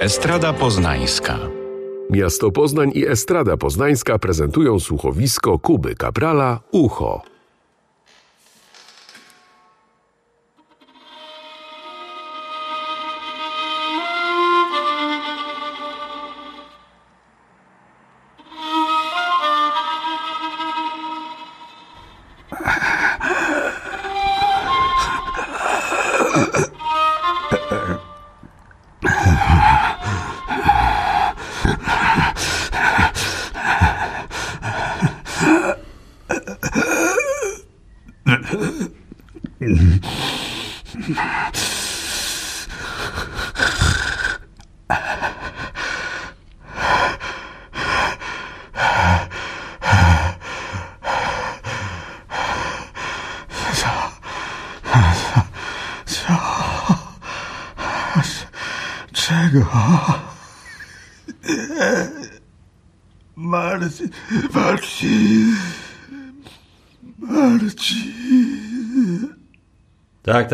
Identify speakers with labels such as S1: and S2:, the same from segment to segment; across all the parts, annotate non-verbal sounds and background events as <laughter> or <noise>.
S1: Estrada Poznańska.
S2: Miasto Poznań i Estrada Poznańska prezentują słuchowisko Kuby Kaprala Ucho.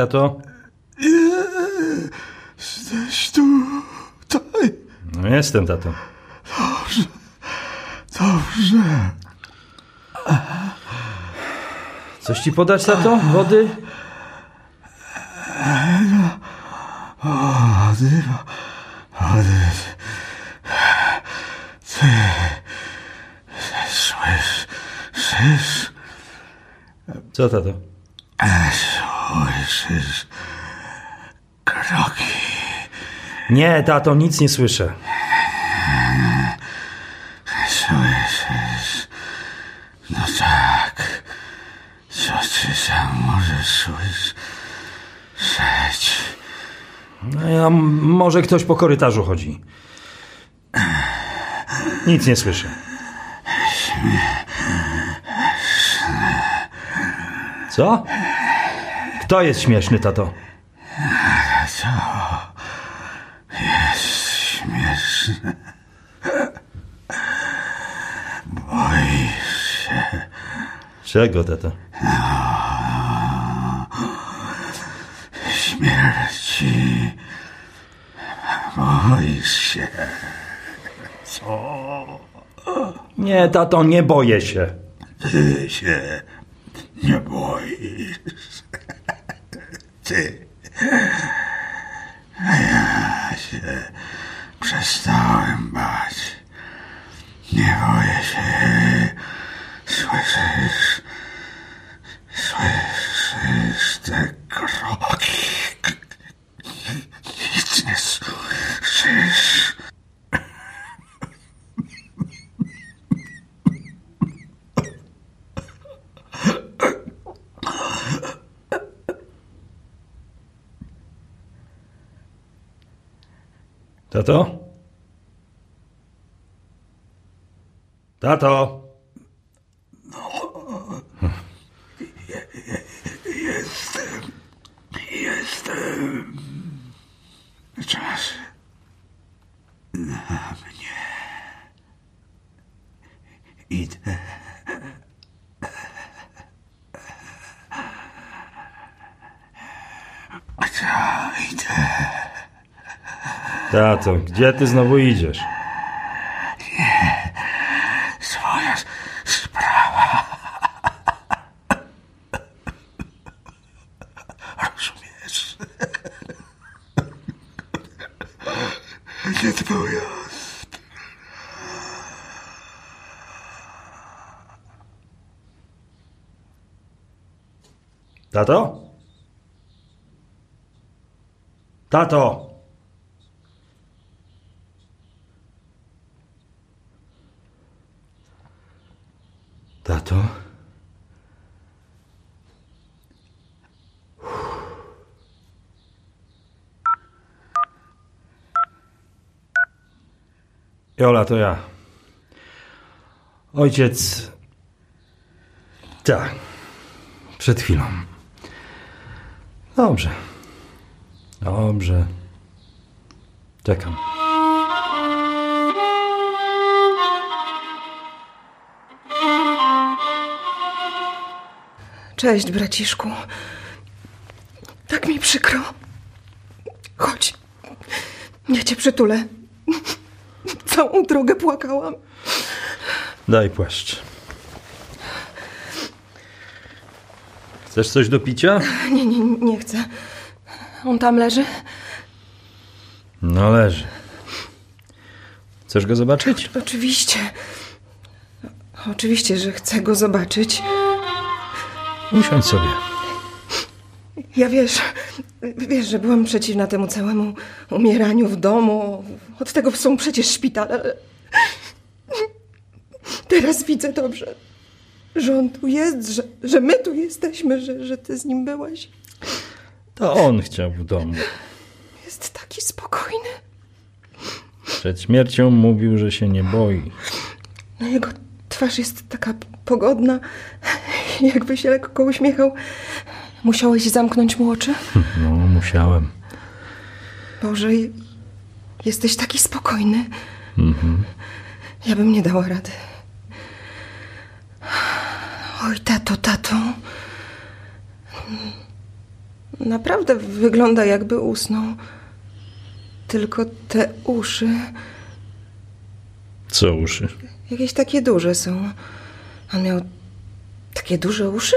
S3: Tato?
S4: jesteś tutaj.
S3: No jestem, tato.
S4: Dobrze.
S3: Coś ci podać, tato? Wody?
S4: Wody, wody. Ty słyszysz,
S3: Co, tato?
S4: Słyszysz kroki.
S3: Nie, tato, nic nie słyszę.
S4: Słyszysz? No tak. Co ty sam możesz słyszeć?
S3: No ja, może ktoś po korytarzu chodzi. Nic nie słyszę. Co? Kto jest śmieszny, tato?
S4: Śmieszne. Boisz się.
S3: Czego, tato?
S4: śmierci. Boisz się.
S3: Nie, tato, nie boję się.
S4: Ty się nie boisz. Ty. Ja się przestałem bać. Nie boję się. Słyszysz? Słyszysz te kroki? Nic nie słyszysz.
S3: Tato? Tato?
S4: Jestem. Czas na mnie. Idę. Ja idę.
S3: Tato, gdzie ty znowu idziesz?
S4: Swoja sprawa. Rozumiesz? Nie twoja.
S3: Tato? Tato! Tato? Jola, to ja. Ojciec. Tak. Przed chwilą. Dobrze. Dobrze. Czekam.
S5: Cześć, braciszku. Tak mi przykro. Chodź. Ja cię przytulę. Całą drogę płakałam.
S3: Daj płaszcz. Chcesz coś do picia?
S5: Nie, nie, nie chcę. On tam leży?
S3: No leży. Chcesz go zobaczyć?
S5: Oczywiście. Oczywiście, że chcę go zobaczyć.
S3: Usiądź sobie.
S5: Ja wiesz, wiesz, że byłam przeciwna temu całemu umieraniu w domu. Od tego są przecież szpitale. ale Teraz widzę dobrze, że on tu jest, że, że my tu jesteśmy, że, że ty z nim byłeś.
S3: To on chciał w domu.
S5: Jest taki spokojny.
S3: Przed śmiercią mówił, że się nie boi.
S5: No jego twarz jest taka pogodna, jakby się lekko uśmiechał. Musiałeś zamknąć mu oczy?
S3: No, musiałem.
S5: Boże, jesteś taki spokojny. Ja bym nie dała rady. Oj, tato, tato. Naprawdę wygląda jakby usnął. Tylko te uszy
S3: Co uszy?
S5: jakieś takie duże są. On miał takie duże uszy?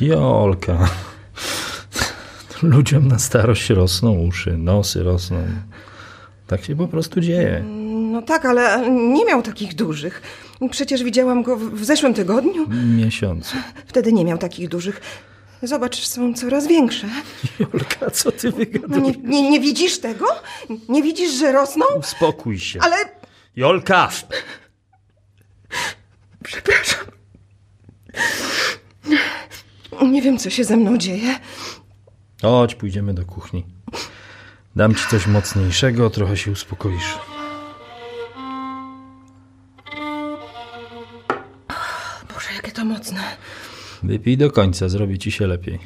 S3: Jolka. Ludziom na starość rosną uszy, nosy rosną. Tak się po prostu dzieje.
S5: No tak, ale nie miał takich dużych. Przecież widziałam go w zeszłym tygodniu.
S3: Miesiącu.
S5: Wtedy nie miał takich dużych. Zobacz, są coraz większe.
S3: Jolka, co ty
S5: No
S3: wygadujesz?
S5: nie, nie, nie widzisz tego? Nie widzisz, że rosną?
S3: Uspokój się.
S5: Ale
S3: Jolka!
S5: przepraszam. Nie wiem, co się ze mną dzieje.
S3: Chodź, pójdziemy do kuchni. Dam ci coś mocniejszego, trochę się uspokoisz.
S5: Boże, jakie to mocne.
S3: Wypij do końca, zrobi ci się lepiej.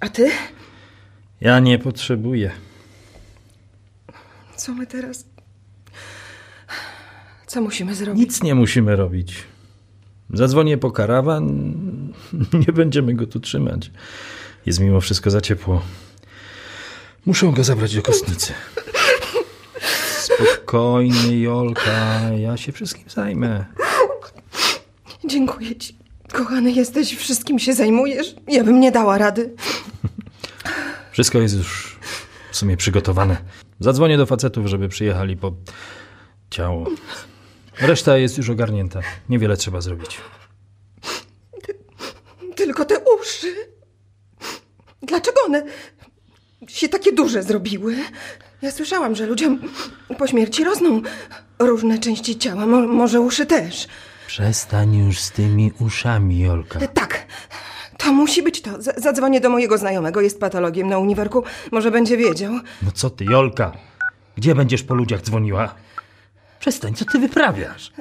S5: A ty?
S3: Ja nie potrzebuję.
S5: Co my teraz? Co musimy zrobić?
S3: Nic nie musimy robić. Zadzwonię po karawan. <laughs> Nie będziemy go tu trzymać. Jest mimo wszystko za ciepło. Muszę go zabrać do kostnicy. Spokojnie, Jolka. Ja się wszystkim zajmę.
S5: Dziękuję ci. Kochany jesteś, wszystkim się zajmujesz. Ja bym nie dała rady.
S3: Wszystko jest już w sumie przygotowane. Zadzwonię do facetów, żeby przyjechali po ciało. Reszta jest już ogarnięta. Niewiele trzeba zrobić.
S5: Tylko te uszy. Dlaczego one się takie duże zrobiły? Ja słyszałam, że ludziom po śmierci rosną różne części ciała, mo- może uszy też.
S3: Przestań już z tymi uszami, Jolka.
S5: Tak, to musi być to. Z- zadzwonię do mojego znajomego, jest patologiem na uniwerku, może będzie wiedział.
S3: No co ty, Jolka? Gdzie będziesz po ludziach dzwoniła? Przestań, co ty wyprawiasz?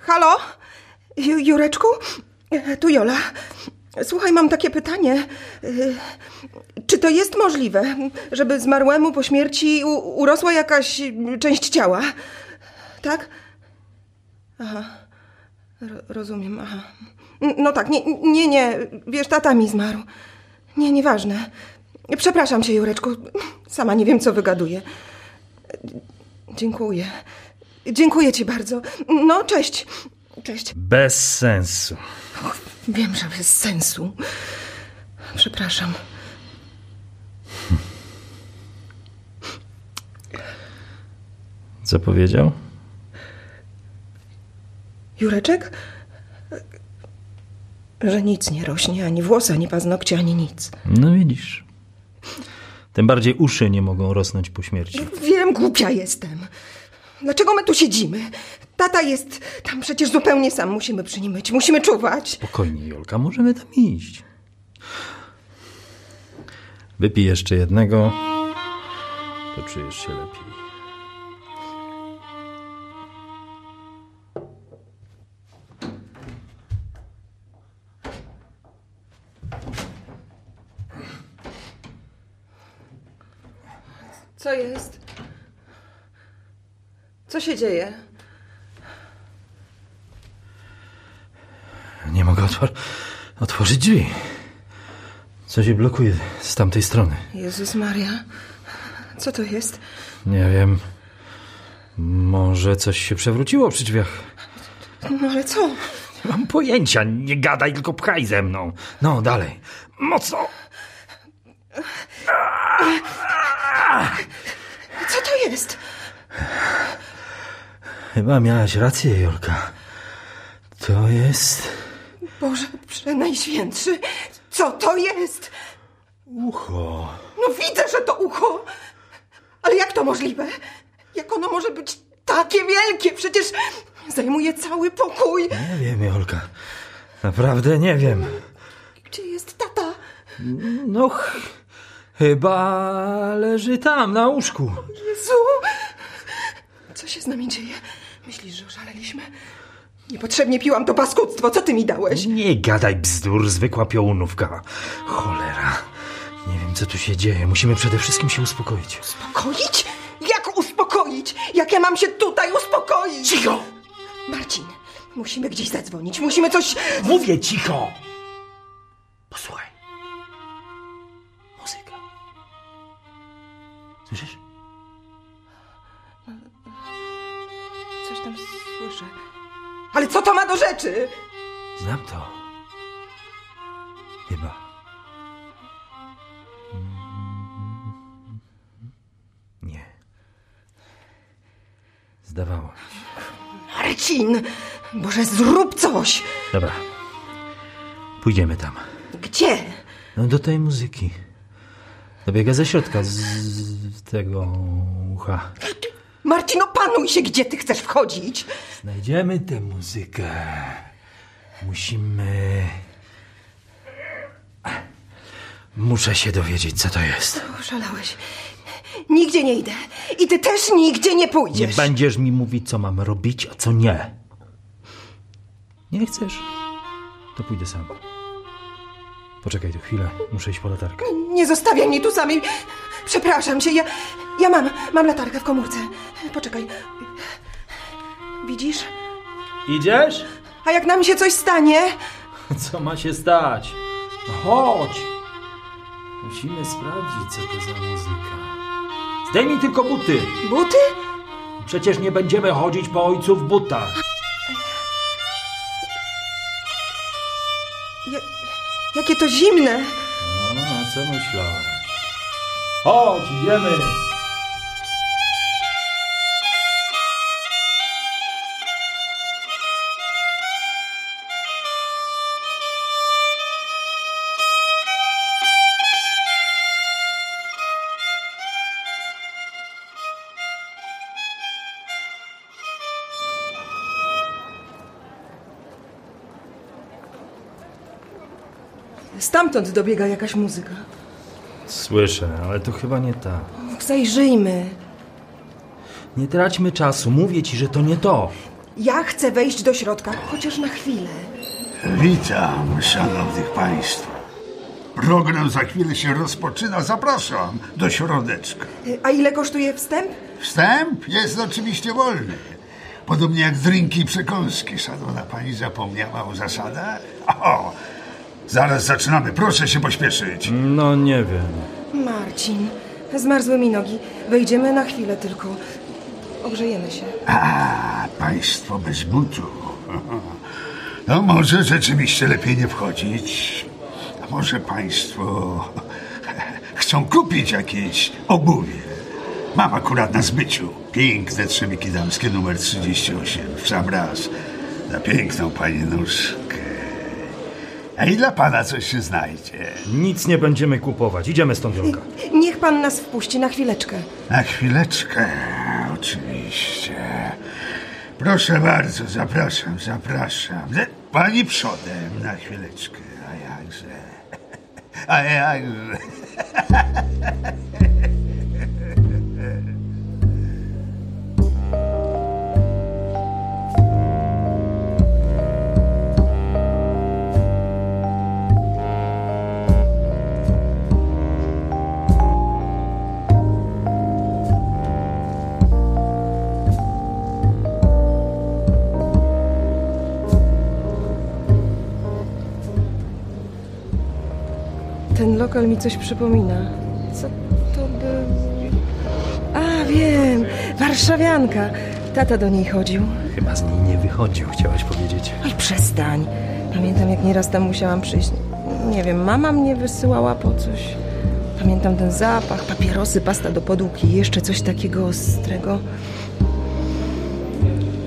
S5: Halo? Ju- Jureczku? Tu Jola. Słuchaj, mam takie pytanie. Czy to jest możliwe, żeby zmarłemu po śmierci urosła jakaś część ciała? Tak? Aha. Ro- rozumiem, aha. No tak, nie, nie, nie. Wiesz, tata mi zmarł. Nie, nieważne. Przepraszam cię, Jureczku. Sama nie wiem, co wygaduję. Dziękuję. Dziękuję ci bardzo. No, cześć. Cześć.
S3: Bez sensu.
S5: Wiem, że bez sensu. Przepraszam.
S3: Co powiedział?
S5: Jureczek? Że nic nie rośnie, ani włos, ani paznokcie, ani nic.
S3: No widzisz. Tym bardziej uszy nie mogą rosnąć po śmierci.
S5: Wiem, głupia jestem. Dlaczego my tu siedzimy? Tata jest tam przecież zupełnie sam. Musimy przy nim być. Musimy czuwać.
S3: Spokojnie, Jolka, możemy tam iść. Wypij jeszcze jednego, to czujesz się lepiej.
S5: Co jest? Co się dzieje?
S3: Nie mogę otwor- otworzyć drzwi. Co się blokuje z tamtej strony?
S5: Jezus Maria. Co to jest?
S3: Nie wiem. Może coś się przewróciło przy drzwiach.
S5: No ale co?
S3: Nie mam pojęcia, nie gadaj, tylko pchaj ze mną. No, dalej. Mocno.
S5: Co to jest?
S3: Chyba miałaś rację, Jolka. To jest
S5: Boże, przenajświętszy. Co to jest?
S3: ucho.
S5: No widzę, że to ucho. Ale jak to możliwe? Jak ono może być takie wielkie? Przecież zajmuje cały pokój.
S3: Nie wiem, Jolka. Naprawdę nie wiem.
S5: Gdzie jest tata?
S3: No, ch chyba leży tam, na łóżku.
S5: Jezu! Co się z nami dzieje? Myślisz, że oszaleliśmy? Niepotrzebnie piłam to paskudztwo. Co ty mi dałeś?
S3: Nie gadaj bzdur, zwykła piołunówka. Cholera. Nie wiem, co tu się dzieje. Musimy przede wszystkim się uspokoić.
S5: Uspokoić? Jak uspokoić? Jak ja mam się tutaj uspokoić?
S3: Cicho!
S5: Marcin, musimy gdzieś zadzwonić. Musimy coś...
S3: Mówię cicho!
S5: Ale co to ma do rzeczy?
S3: Znam to. Chyba. Nie. Zdawało się.
S5: Marcin! Boże, zrób coś!
S3: Dobra. Pójdziemy tam.
S5: Gdzie?
S3: No do tej muzyki. Dobiega ze środka, z, z tego ucha.
S5: Marcin, opanuj się, gdzie ty chcesz wchodzić.
S3: Znajdziemy tę muzykę. Musimy. Muszę się dowiedzieć, co to jest.
S5: Oszalałeś. Nigdzie nie idę. I ty też nigdzie nie
S3: Nie
S5: pójdziesz.
S3: będziesz mi mówić, co mam robić, a co nie. Nie chcesz? To pójdę sam. Poczekaj tu chwilę, muszę iść po latarkę.
S5: Nie zostawiaj mnie tu samej. Przepraszam cię, ja, ja mam, mam latarkę w komórce. Poczekaj. Widzisz?
S3: Idziesz?
S5: A jak nam się coś stanie? <laughs>
S3: Co ma się stać? No chodź! Musimy sprawdzić, co to za muzyka. Zdejmij tylko buty!
S5: Buty?
S3: Przecież nie będziemy chodzić po ojcu w butach.
S5: Ja, jakie to zimne.
S3: No, a co myślałeś? Chodź, idziemy!
S5: Stamtąd dobiega jakaś muzyka.
S3: Słyszę, ale to chyba nie ta.
S5: Zajrzyjmy.
S3: Nie traćmy czasu, mówię ci, że to nie to.
S5: Ja chcę wejść do środka, chociaż na chwilę.
S4: Witam, szanownych państwa. Program za chwilę się rozpoczyna. Zapraszam do środeczka.
S5: Y, A ile kosztuje wstęp?
S4: Wstęp jest oczywiście wolny. Podobnie jak drinki i przekąski. Szanowna pani zapomniała o zasadach? O, zaraz zaczynamy. Proszę się pośpieszyć.
S3: No nie wiem.
S5: Marcin, zmarzły mi nogi. Wejdziemy na chwilę tylko. Ogrzejemy się.
S4: A, państwo bez butu. No może rzeczywiście lepiej nie wchodzić. A może państwo chcą kupić jakieś obuwie. Mam akurat na zbyciu piękne trzewiki damskie numer 38 w sam raz. Za piękną pani nóżkę. A i dla pana coś się znajdzie.
S3: Nic nie będziemy kupować. Idziemy stąd, Jolka.
S5: Niech pan nas wpuści na chwileczkę.
S4: Na chwileczkę, oczywiście. Proszę bardzo, zapraszam, zapraszam. Pani przodem, na chwileczkę, a jakże. <laughs> A jakże. <laughs>
S5: lokal mi coś przypomina. Co to by... Wiem, warszawianka. Tata do niej chodził.
S3: Chyba z niej nie wychodził, chciałaś powiedzieć.
S5: Oj, przestań. Pamiętam, jak nieraz tam musiałam przyjść. Nie wiem, mama mnie wysyłała po coś. Pamiętam ten zapach, papierosy, pasta do podłóg i jeszcze coś takiego ostrego.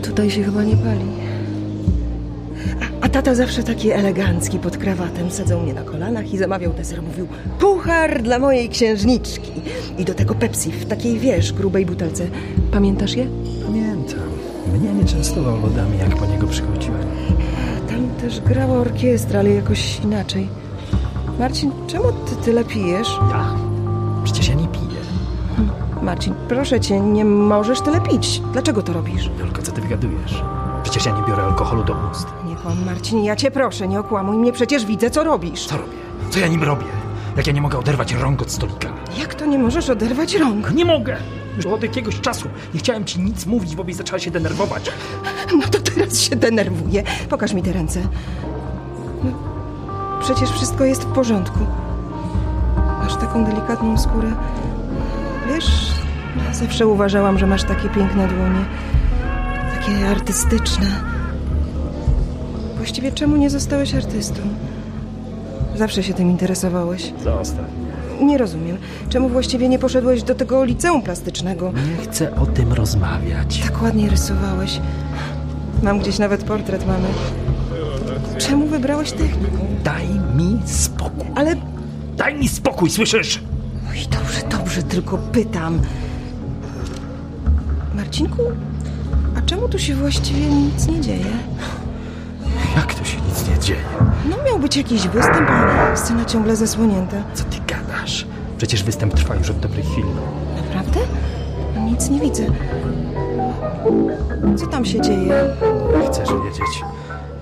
S5: Tutaj się chyba nie pali. Tata zawsze taki elegancki pod krawatem sadzał mnie na kolanach i zamawiał deser. Mówił, puchar dla mojej księżniczki. I do tego Pepsi w takiej, wiesz, grubej butelce. Pamiętasz je?
S3: Pamiętam. Mnie nie częstował lodami, jak po niego przychodziłem.
S5: Tam też grała orkiestra, ale jakoś inaczej. Marcin, czemu ty tyle pijesz?
S3: Ja? Przecież ja nie piję.
S5: Marcin, proszę cię, nie możesz tyle pić. Dlaczego to robisz?
S3: Jolka, co ty wygadujesz? Przecież ja nie biorę alkoholu do ust.
S5: Nie kłam, Marcin, ja cię proszę, nie okłamuj mnie, przecież widzę, co robisz.
S3: Co robię? Co ja nim robię? Jak ja nie mogę oderwać rąk od stolika?
S5: Jak to nie możesz oderwać rąk?
S3: Nie mogę! Już od jakiegoś czasu nie chciałem ci nic mówić, bo byś zaczęła się denerwować.
S5: No to teraz się denerwuję. Pokaż mi te ręce. No, przecież wszystko jest w porządku. Masz taką delikatną skórę. Wiesz, ja zawsze uważałam, że masz takie piękne dłonie. Takie artystyczne. Właściwie czemu nie zostałeś artystą? Zawsze się tym interesowałeś.
S3: Zostań.
S5: Nie rozumiem. Czemu właściwie nie poszedłeś do tego liceum plastycznego?
S3: Nie chcę o tym rozmawiać.
S5: Tak ładnie rysowałeś. Mam gdzieś nawet portret mamy. Czemu wybrałeś technikę?
S3: Daj mi spokój.
S5: Ale...
S3: Daj mi spokój, słyszysz?
S5: Oj, dobrze, dobrze, tylko pytam. Marcinku, czemu tu się właściwie nic nie dzieje?
S3: Jak to się nic nie dzieje?
S5: No miał być jakiś występ, a scena ciągle zasłonięta.
S3: Co ty gadasz? Przecież występ trwa już od dobrej chwili.
S5: Naprawdę? Nic nie widzę. Co tam się dzieje?
S3: Chcesz wiedzieć?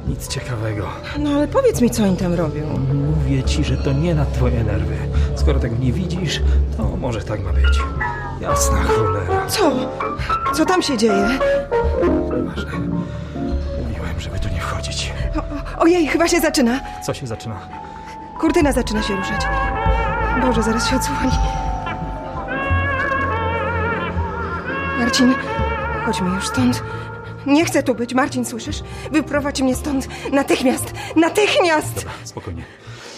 S3: Nic ciekawego.
S5: No ale powiedz mi, co oni tam robią.
S3: Mówię ci, że to nie na twoje nerwy. Skoro tego nie widzisz, to może tak ma być. Jasna cholera.
S5: Co? Co tam się dzieje?
S3: Ważne. Mówiłem, żeby tu nie wchodzić.
S5: O, ojej, chyba się zaczyna.
S3: Co się zaczyna?
S5: Kurtyna zaczyna się ruszać. Boże, zaraz się odsłoni. Marcin, chodźmy już stąd. Nie chcę tu być, Marcin, słyszysz? Wyprowadź mnie stąd. Natychmiast! Natychmiast!
S3: Spokojnie.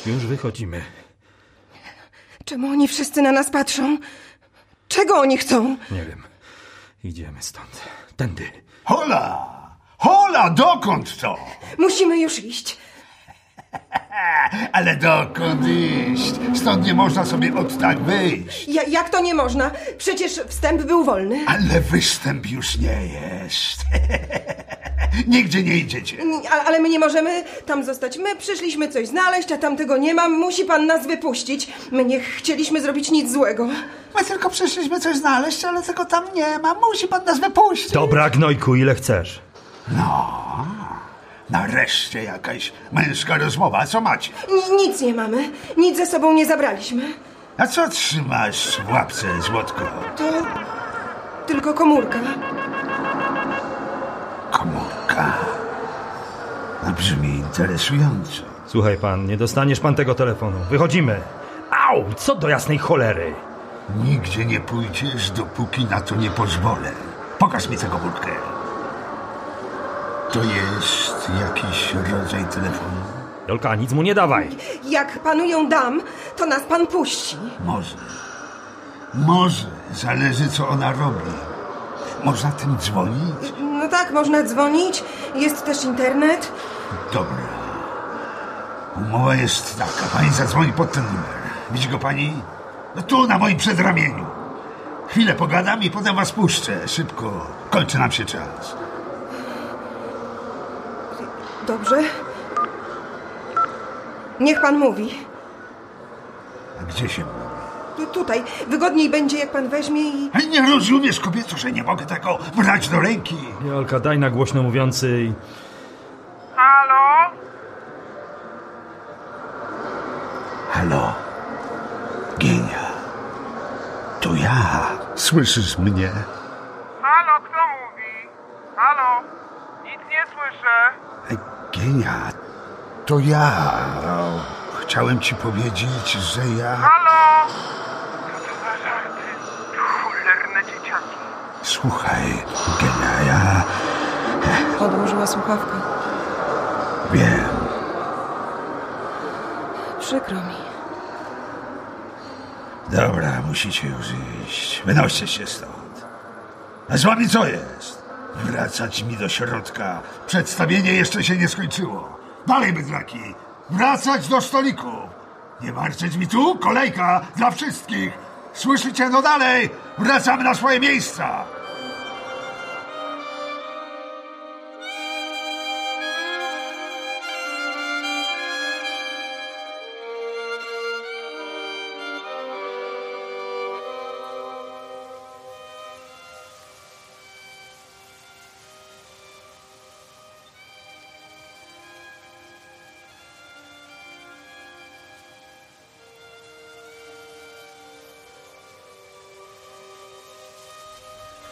S3: Już wychodzimy.
S5: Czemu oni wszyscy na nas patrzą? Czego oni chcą?
S3: Nie wiem. Idziemy stąd. Tędy.
S4: Hola! Hola, dokąd to?
S5: Musimy już iść. <laughs>
S4: Ale dokąd iść? Stąd nie można sobie od tak wyjść.
S5: Ja, jak to nie można? Przecież wstęp był wolny.
S4: Ale występ już nie jest. <laughs> Nigdzie nie idziecie.
S5: A, ale my nie możemy tam zostać. My przyszliśmy coś znaleźć, a tam tego nie ma. Musi pan nas wypuścić. My nie chcieliśmy zrobić nic złego.
S4: My tylko przyszliśmy coś znaleźć, ale tego tam nie ma. Musi pan nas wypuścić.
S3: Dobra, gnojku, ile chcesz.
S4: Nareszcie jakaś męska rozmowa. A co macie?
S5: Ni- nic nie mamy. Nic ze sobą nie zabraliśmy.
S4: A co trzymasz w łapce, Złotko?
S5: To tylko komórka.
S4: Komórka. A brzmi interesująco.
S3: Słuchaj pan, nie dostaniesz pan tego telefonu. Wychodzimy. Au! Co do jasnej cholery?
S4: Nigdzie nie pójdziesz, dopóki na to nie pozwolę. Pokaż mi tę komórkę. To jest jakiś rodzaj telefonu?
S3: Jolka, nic mu nie dawaj.
S5: Jak panu ją dam, to nas pan puści.
S4: Może. Może. Zależy, co ona robi. Można tym dzwonić?
S5: No tak, można dzwonić. Jest też internet.
S4: Dobra. Umowa jest taka. Pani zadzwoni pod ten numer. Widzi go pani? No tu, na moim przedramieniu. Chwilę pogadam i potem was puszczę. Szybko. Kończy nam się czas.
S5: Dobrze. Niech pan mówi.
S4: A gdzie się mówi?
S5: Tu, tutaj. Wygodniej będzie, jak pan weźmie i...
S4: A nie rozumiesz, kobieto, że nie mogę tego brać do ręki.
S3: Jolka, daj na głośno mówiący i...
S6: Halo?
S4: Halo? Gienia. To ja. Słyszysz mnie?
S6: Halo, kto mówi? Halo? Nic nie słyszę.
S4: To ja. Chciałem ci powiedzieć, że ja...
S6: Halo? Co to za żarty? Cholerne dzieciaki.
S4: Słuchaj, Genia, ja
S5: Odłożyła słuchawkę.
S4: wiem.
S5: Przykro mi.
S4: Dobra, musicie już iść. Wynoście się stąd. A z wami co jest? Wracać mi do środka. Przedstawienie jeszcze się nie skończyło. Dalej, bydlaki. Wracać do stoliku. Nie martwić mi tu. Kolejka dla wszystkich. Słyszycie? No dalej. Wracamy na swoje miejsca.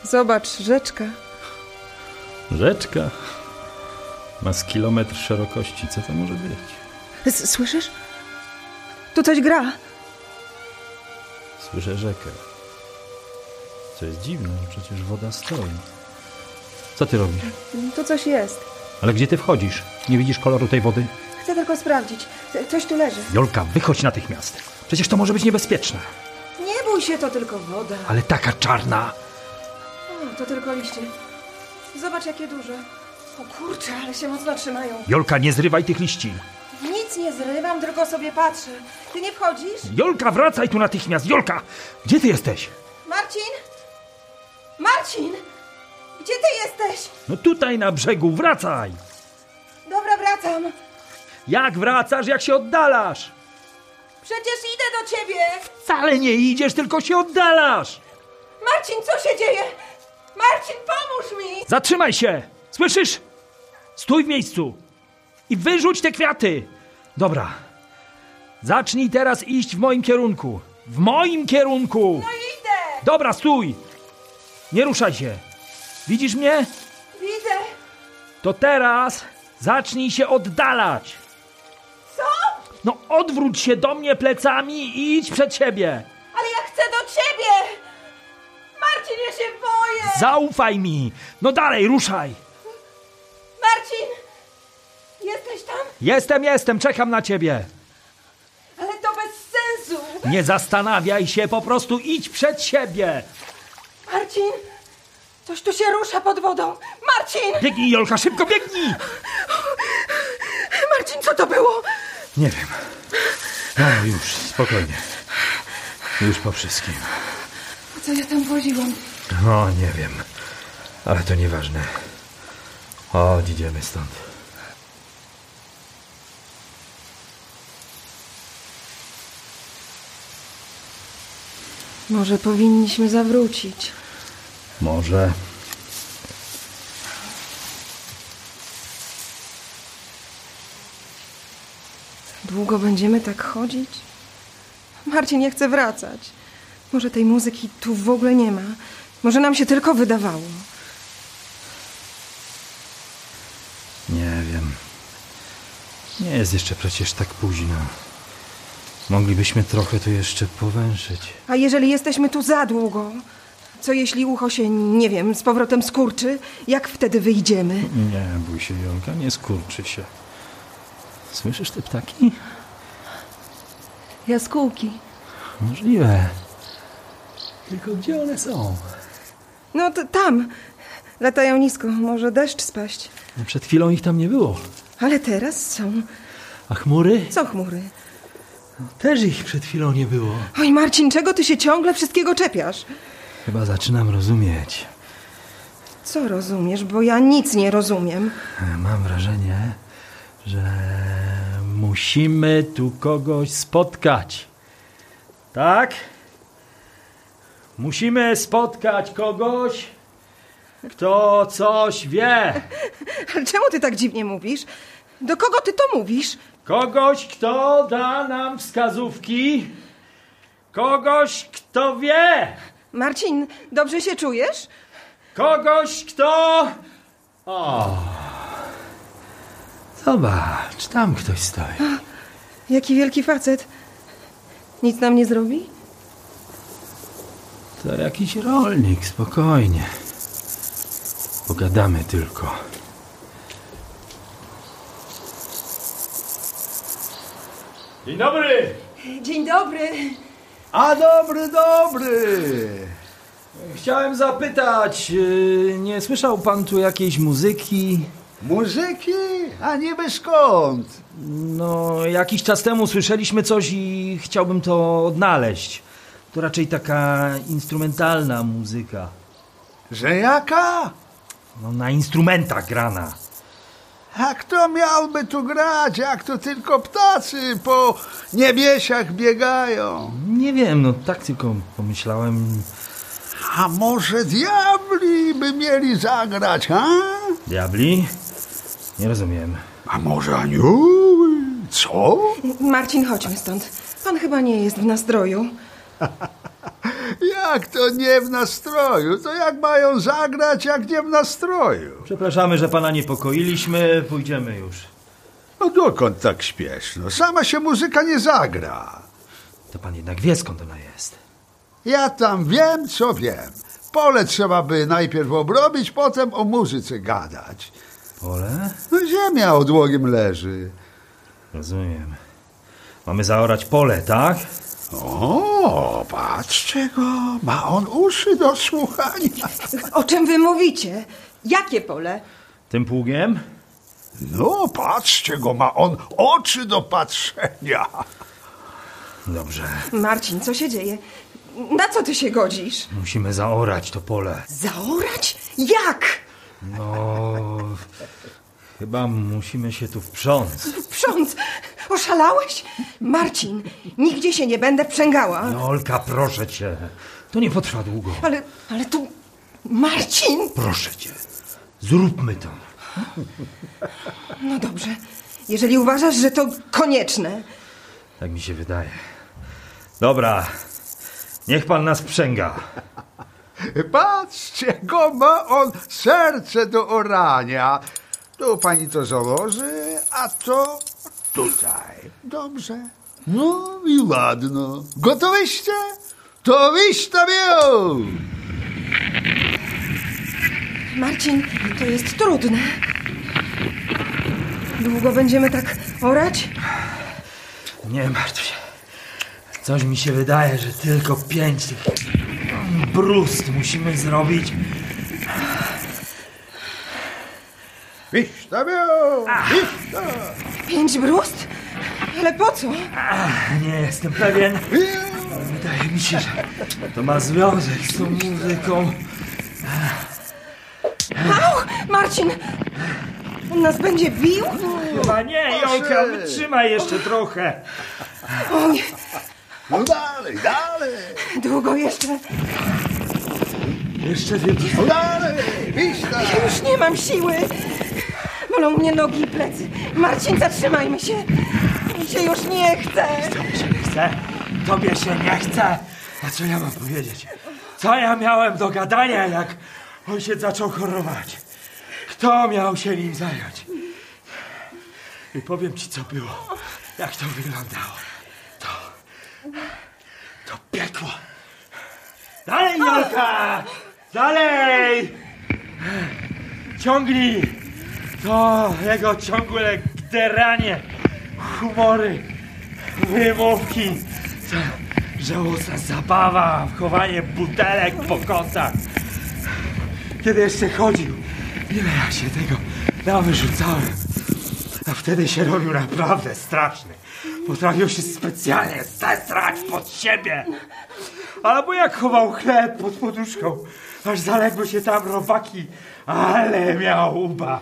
S5: Zobacz, rzeczka.
S3: Rzeczka. Ma z kilometr szerokości. Co to może być?
S5: S- Słyszysz? Tu coś gra.
S3: Słyszę rzekę. Co jest dziwne, przecież woda stoi. Co ty robisz?
S5: Tu coś jest.
S3: Ale gdzie ty wchodzisz? Nie widzisz koloru tej wody?
S5: Chcę tylko sprawdzić. Coś tu leży.
S3: Jolka, wychodź natychmiast. Przecież to może być niebezpieczne.
S5: Nie bój się, to tylko woda.
S3: Ale taka czarna.
S5: O, to tylko liście. Zobacz, jakie duże. O kurczę, ale się mocno trzymają.
S3: Jolka, nie zrywaj tych liści.
S5: Nic nie zrywam, tylko sobie patrzę. Ty nie wchodzisz?
S3: Jolka, wracaj tu natychmiast. Jolka, gdzie ty jesteś?
S5: Marcin? Marcin! Gdzie ty jesteś?
S3: No tutaj na brzegu, wracaj.
S5: Dobra, wracam.
S3: Jak wracasz, jak się oddalasz?
S5: Przecież idę do ciebie.
S3: Wcale nie idziesz, tylko się oddalasz.
S5: Marcin, co się dzieje? Marcin, pomóż mi!
S3: Zatrzymaj się! Słyszysz? Stój w miejscu i wyrzuć te kwiaty. Dobra. Zacznij teraz iść w moim kierunku. W moim kierunku!
S5: No idę!
S3: Dobra, stój! Nie ruszaj się. Widzisz mnie?
S5: Widzę.
S3: To teraz zacznij się oddalać.
S5: Co?
S3: No odwróć się do mnie plecami i idź przed siebie.
S5: Marcin, ja się boję!
S3: Zaufaj mi. No dalej, ruszaj.
S5: Marcin! Jesteś tam?
S3: Jestem, jestem, czekam na ciebie.
S5: Ale to bez sensu!
S3: Nie zastanawiaj się, po prostu idź przed siebie.
S5: Marcin! Coś tu się rusza pod wodą! Marcin!
S3: Biegnij, Jolka, szybko biegnij!
S5: Marcin, co to było?
S3: Nie wiem. No już, spokojnie. Już po wszystkim.
S5: Co ja tam woziłam?
S3: No, nie wiem. Ale to nieważne. Chodź, idziemy stąd.
S5: Może powinniśmy zawrócić.
S3: Może.
S5: Długo będziemy tak chodzić? Marcin, ja chcę wracać. Może tej muzyki tu w ogóle nie ma. Może nam się tylko wydawało.
S3: Nie wiem. Nie jest jeszcze przecież tak późno. Moglibyśmy trochę tu jeszcze powęszyć.
S5: A jeżeli jesteśmy tu za długo? Co jeśli ucho się, nie wiem, z powrotem skurczy? Jak wtedy wyjdziemy?
S3: Nie bój się, Jolka, nie skurczy się. Słyszysz te ptaki?
S5: Jaskółki.
S3: Możliwe. Tylko gdzie one są?
S5: No to tam. Latają nisko. Może deszcz spaść.
S3: No przed chwilą ich tam nie było.
S5: Ale teraz są.
S3: A chmury?
S5: Co chmury?
S3: Też ich przed chwilą nie było.
S5: Oj, Marcin, czego ty się ciągle wszystkiego czepiasz?
S3: Chyba zaczynam rozumieć.
S5: Co rozumiesz? Bo ja nic nie rozumiem.
S3: Mam wrażenie, że musimy tu kogoś spotkać. Tak? Musimy spotkać kogoś, kto coś wie. <laughs>
S5: Ale czemu ty tak dziwnie mówisz? Do kogo ty to mówisz?
S3: Kogoś, kto da nam wskazówki. Kogoś, kto wie.
S5: Marcin, dobrze się czujesz?
S3: Kogoś, kto. O! Zobacz, tam ktoś stoi.
S5: Jaki wielki facet. Nic nam nie zrobi?
S3: To jakiś rolnik, spokojnie. Pogadamy tylko. Dzień dobry!
S5: Dzień dobry.
S4: A dobry, dobry.
S3: Chciałem zapytać, yy, nie słyszał pan tu jakiejś muzyki?
S4: Muzyki? A niby skąd?
S3: No, jakiś czas temu słyszeliśmy coś i chciałbym to odnaleźć. To raczej taka instrumentalna muzyka.
S4: Że jaka?
S3: No, na instrumentach grana.
S4: A kto miałby tu grać, jak to tylko ptacy po niebiesiach biegają?
S3: Nie wiem, no tak tylko pomyślałem.
S4: A może diabli by mieli zagrać, ha?
S3: Diabli? Nie rozumiem.
S4: A może anioły? Co?
S5: Marcin, chodźmy stąd. Pan chyba nie jest w nastroju. <laughs>
S4: Jak to nie w nastroju? To jak mają zagrać, jak nie w nastroju?
S3: Przepraszamy, że pana niepokoiliśmy. Pójdziemy już.
S4: No dokąd tak śpieszno? Sama się muzyka nie zagra.
S3: To pan jednak wie, skąd ona jest.
S4: Ja tam wiem, co wiem. Pole trzeba by najpierw obrobić, potem o muzyce gadać.
S3: Pole?
S4: No ziemia odłogiem leży.
S3: Rozumiem. Mamy zaorać pole, tak?
S4: O, patrzcie go, ma on uszy do słuchania.
S5: O czym wy mówicie? Jakie pole?
S3: Tym pługiem?
S4: No, patrzcie go, ma on oczy do patrzenia.
S3: Dobrze.
S5: Marcin, co się dzieje? Na co ty się godzisz?
S3: Musimy zaorać to pole.
S5: Zaorać? Jak?
S3: No. Chyba musimy się tu wprząc.
S5: Prząc, oszalałeś? Marcin, nigdzie się nie będę przęgała.
S3: No, Olka, proszę cię. To nie potrwa długo.
S5: Ale, ale tu... Marcin!
S3: Proszę cię. Zróbmy to.
S5: No dobrze, jeżeli uważasz, że to konieczne.
S3: Tak mi się wydaje. Dobra. Niech pan nas przęga.
S4: Patrzcie go, ma on serce do orania. Tu pani to założy, a to tutaj. Dobrze. No i ładno. Gotowyście? To wystawią!
S5: Marcin, to jest trudne. Długo będziemy tak orać?
S3: Nie martw się. Coś mi się wydaje, że tylko pięć tych brust musimy zrobić.
S4: Wystawią! Wystawią!
S5: Pięć brust? Ale po co?
S3: Nie jestem pewien. Wydaje mi się, że to ma związek z tą muzyką.
S5: Au! Marcin! On nas będzie bił?
S3: Chyba nie, Jolka, wytrzymaj jeszcze trochę.
S5: Oj,
S4: No dalej, dalej!
S5: długo jeszcze.
S3: Jeszcze więcej.
S4: No dalej! Wystaw!
S5: Już nie mam siły. Bolą mnie nogi i plecy. Marcin, zatrzymajmy się. Mi się już nie chce.
S3: Tobie się nie chce. Tobie się nie chce. A co ja mam powiedzieć? Co ja miałem do gadania, jak ojciec zaczął chorować? Kto miał się nim zająć? I powiem ci, co było. Jak to wyglądało. To... To piekło. Dalej, Jolka! Dalej! Ciągnij! To jego ciągłe gderanie, humory, wymówki, to żałosna zabawa, wchowanie butelek po kątach. Kiedy jeszcze chodził, ile ja się tego nawyrzucałem. A wtedy się robił naprawdę straszny. Potrafił się specjalnie zestrać pod siebie. Albo jak chował chleb pod poduszką, aż zaległy się tam robaki, ale miał ubaw.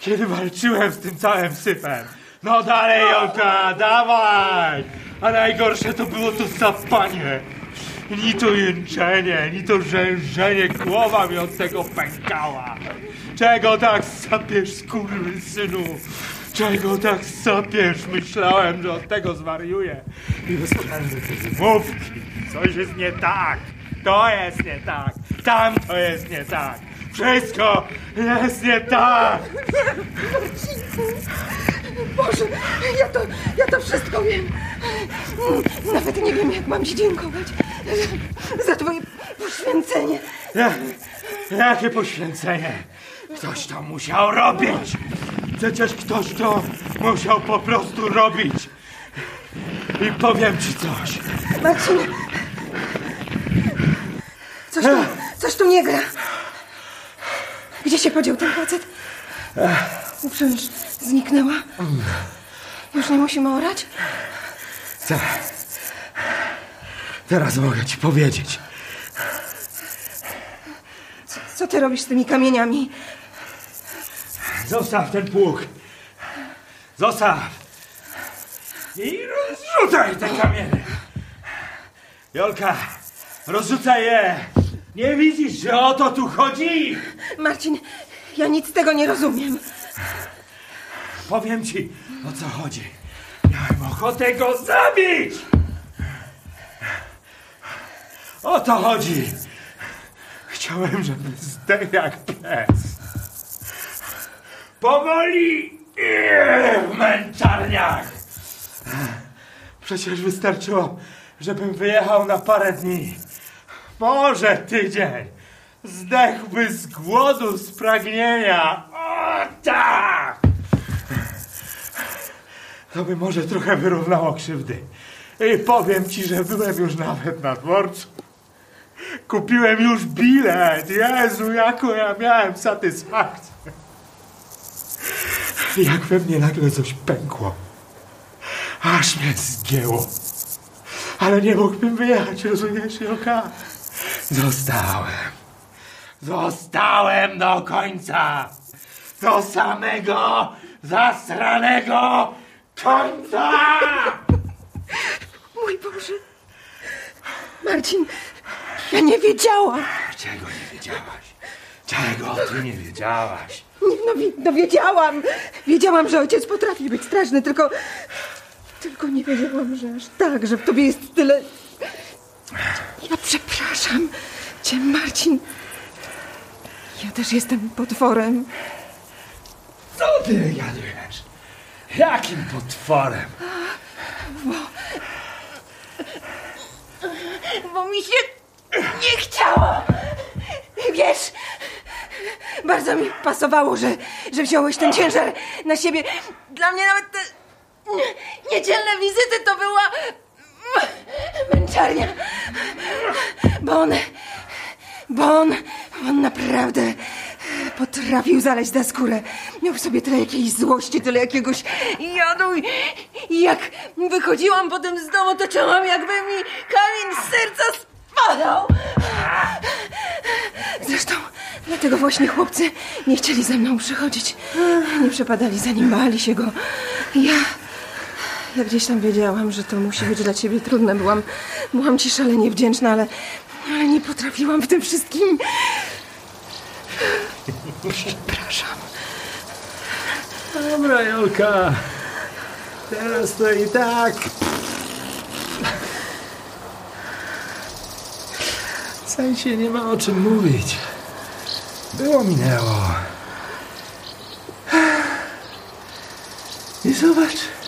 S3: Kiedy walczyłem z tym całym syfem. No dalej, Jolka, dawaj! A najgorsze to było to sapanie. Ni to jęczenie, ni to rzężenie, głowa mi od tego pękała. Czego tak sapiesz, synu? Czego tak sapiesz? Myślałem, że od tego zwariuję. I bezprawne te wymówki. Coś jest nie tak. To jest nie tak. Tam to jest nie tak. Wszystko jest nie tak.
S5: Boże, ja to, ja to wszystko wiem. Nawet nie wiem, jak mam ci dziękować za twoje poświęcenie.
S3: Ja, Jakie poświęcenie? Ktoś to musiał robić. Przecież ktoś to musiał po prostu robić. I powiem ci coś.
S5: Marcin! Coś tu, coś tu nie gra. Gdzie się podział ten facet? Uprząż zniknęła. Już nie musimy orać?
S3: Tak. Teraz mogę ci powiedzieć.
S5: Co ty robisz z tymi kamieniami?
S3: Zostaw ten pług. Zostaw. I rozrzucaj te kamienie. Jolka, rozrzucaj je. Nie widzisz, że o to tu chodzi?
S5: Marcin, ja nic z tego nie rozumiem.
S3: Powiem ci, o co chodzi. Miałem ochotę go zabić. O to chodzi. Chciałem, żeby zdechł jak pies. Powoli i w męczarniach. Przecież wystarczyło, żebym wyjechał na parę dni. Może tydzień. Zdechłby z głodu, z pragnienia. O tak! To by może trochę wyrównało krzywdy. I powiem ci, że byłem już nawet na dworcu. Kupiłem już bilet. Jezu, jaką ja miałem satysfakcję. Jak we mnie nagle coś pękło. Aż mnie zgięło. Ale nie mógłbym wyjechać, rozumiesz, Joka? Zostałem. Zostałem do końca. Do samego zasranego końca!
S5: Mój Boże. Marcin, ja nie wiedziałam.
S3: Czego nie wiedziałaś? Czego ty nie wiedziałaś?
S5: No, wi- no wiedziałam. Wiedziałam, że ojciec potrafi być straszny, tylko... Tylko nie wiedziałam, że aż tak, że w tobie jest tyle... Ja przepraszam cię, Marcin. Ja też jestem potworem.
S3: Co ty gadujesz? Jakim potworem?
S5: Bo mi się nie chciało. Wiesz, bardzo mi pasowało, że, że wziąłeś ten ciężar na siebie. Dla mnie nawet te nie- niedzielne wizyty to była męczarnia. Bo on, bo on, on naprawdę potrafił zaleźć za skórę. Miał w sobie tyle jakiejś złości, tyle jakiegoś jadu. I jak wychodziłam potem z domu, to czułam, jakby mi kamień z serca spadał. Zresztą dlatego właśnie chłopcy nie chcieli ze mną przychodzić. Nie przepadali za nim, bali się go. Ja... Ja gdzieś tam wiedziałam, że to musi być dla ciebie trudne. Byłam, byłam ci szalenie wdzięczna, ale, ale nie potrafiłam w tym wszystkim. Przepraszam.
S3: Dobra, Jolka. Teraz to i tak. W sensie nie ma o czym mówić. Było, minęło. I zobacz.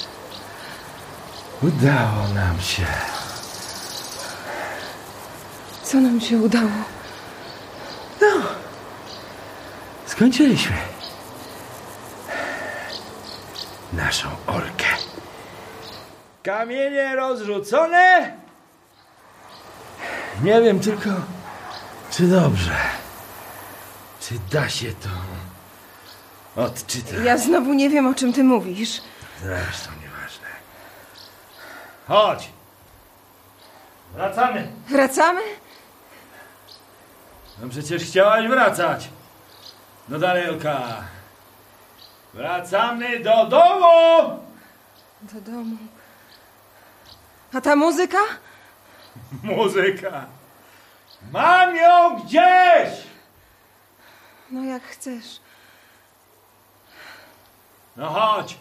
S3: Udało nam się.
S5: Co nam się udało?
S3: Skończyliśmy. Naszą orkę. Kamienie rozrzucone? Nie wiem tylko, czy dobrze. Czy da się to odczytać?
S5: Ja znowu nie wiem, o czym ty mówisz.
S3: Zresztą. Chodź. Wracamy.
S5: Wracamy?
S3: No przecież chciałaś wracać. No dalej, Elka. Wracamy do domu!
S5: Do domu. A ta muzyka? <laughs>
S3: Muzyka. Mam ją gdzieś!
S5: No jak chcesz.
S3: No chodź.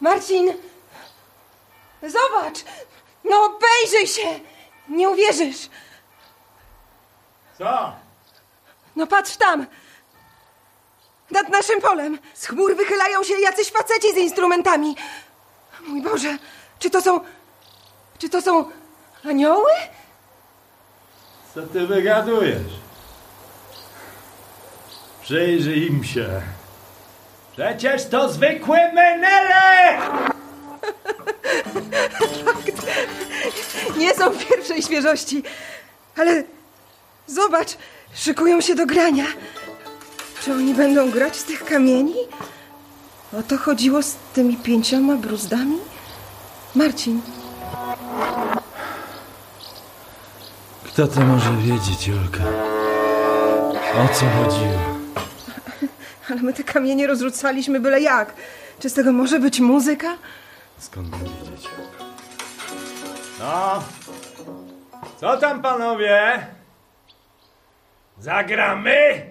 S5: Marcin! Zobacz! No obejrzyj się! Nie uwierzysz!
S3: Co?
S5: No patrz tam! Nad naszym polem z chmur wychylają się jacyś faceci z instrumentami. Mój Boże, czy to są... Czy to są anioły?
S3: Co ty wygadujesz? Przyjrzyj im się. Przecież to zwykłe menele! <laughs>
S5: Nie są pierwszej świeżości, ale zobacz, szykują się do grania. Czy oni będą grać z tych kamieni? O to chodziło z tymi pięcioma bruzdami? Marcin,
S3: Kto to może wiedzieć, Jolka? O co chodziło? <laughs>
S5: ale my te kamienie rozrzucaliśmy byle jak. Czy z tego może być muzyka?
S3: Skąd mam wiedzieć? No, co tam panowie? Zagramy?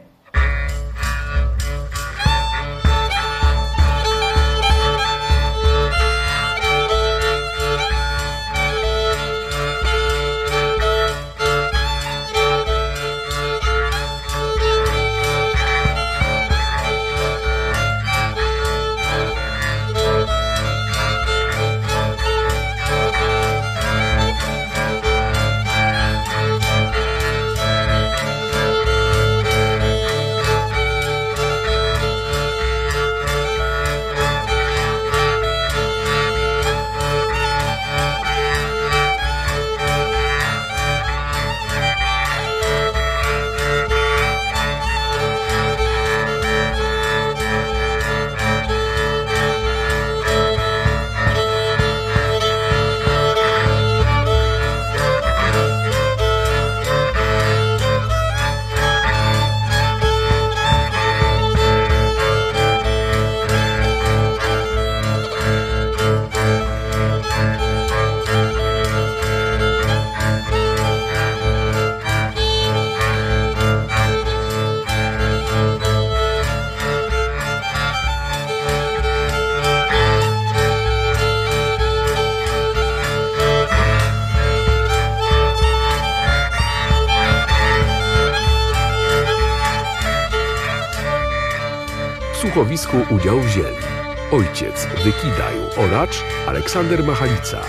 S2: Udział wzięli ojciec Wykidaju Oracz Aleksander Machalica,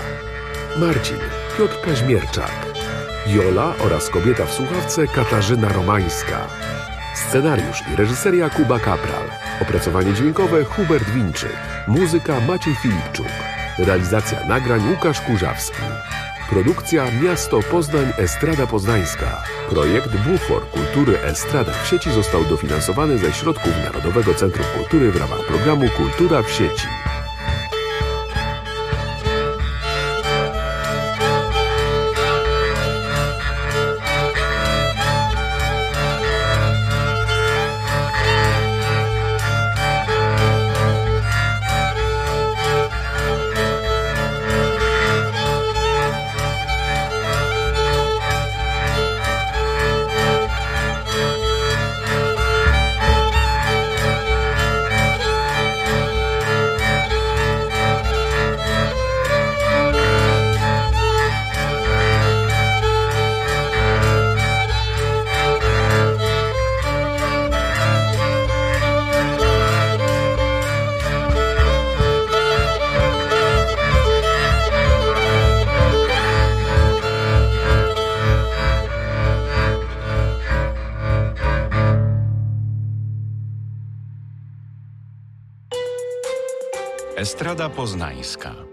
S2: Marcin Piotr Kaźmierczak, Jola oraz kobieta w słuchawce Katarzyna Romańska. Scenariusz i reżyseria Kuba Kapral. Opracowanie dźwiękowe Hubert Winczyk. Muzyka Maciej Filipczuk. Realizacja nagrań Łukasz Kurzawski. Produkcja Miasto Poznań Estrada Poznańska. Projekt Bufor Kultury Estrada w sieci został dofinansowany ze środków Narodowego Centrum Kultury w ramach programu Kultura w sieci.
S1: Poznańska.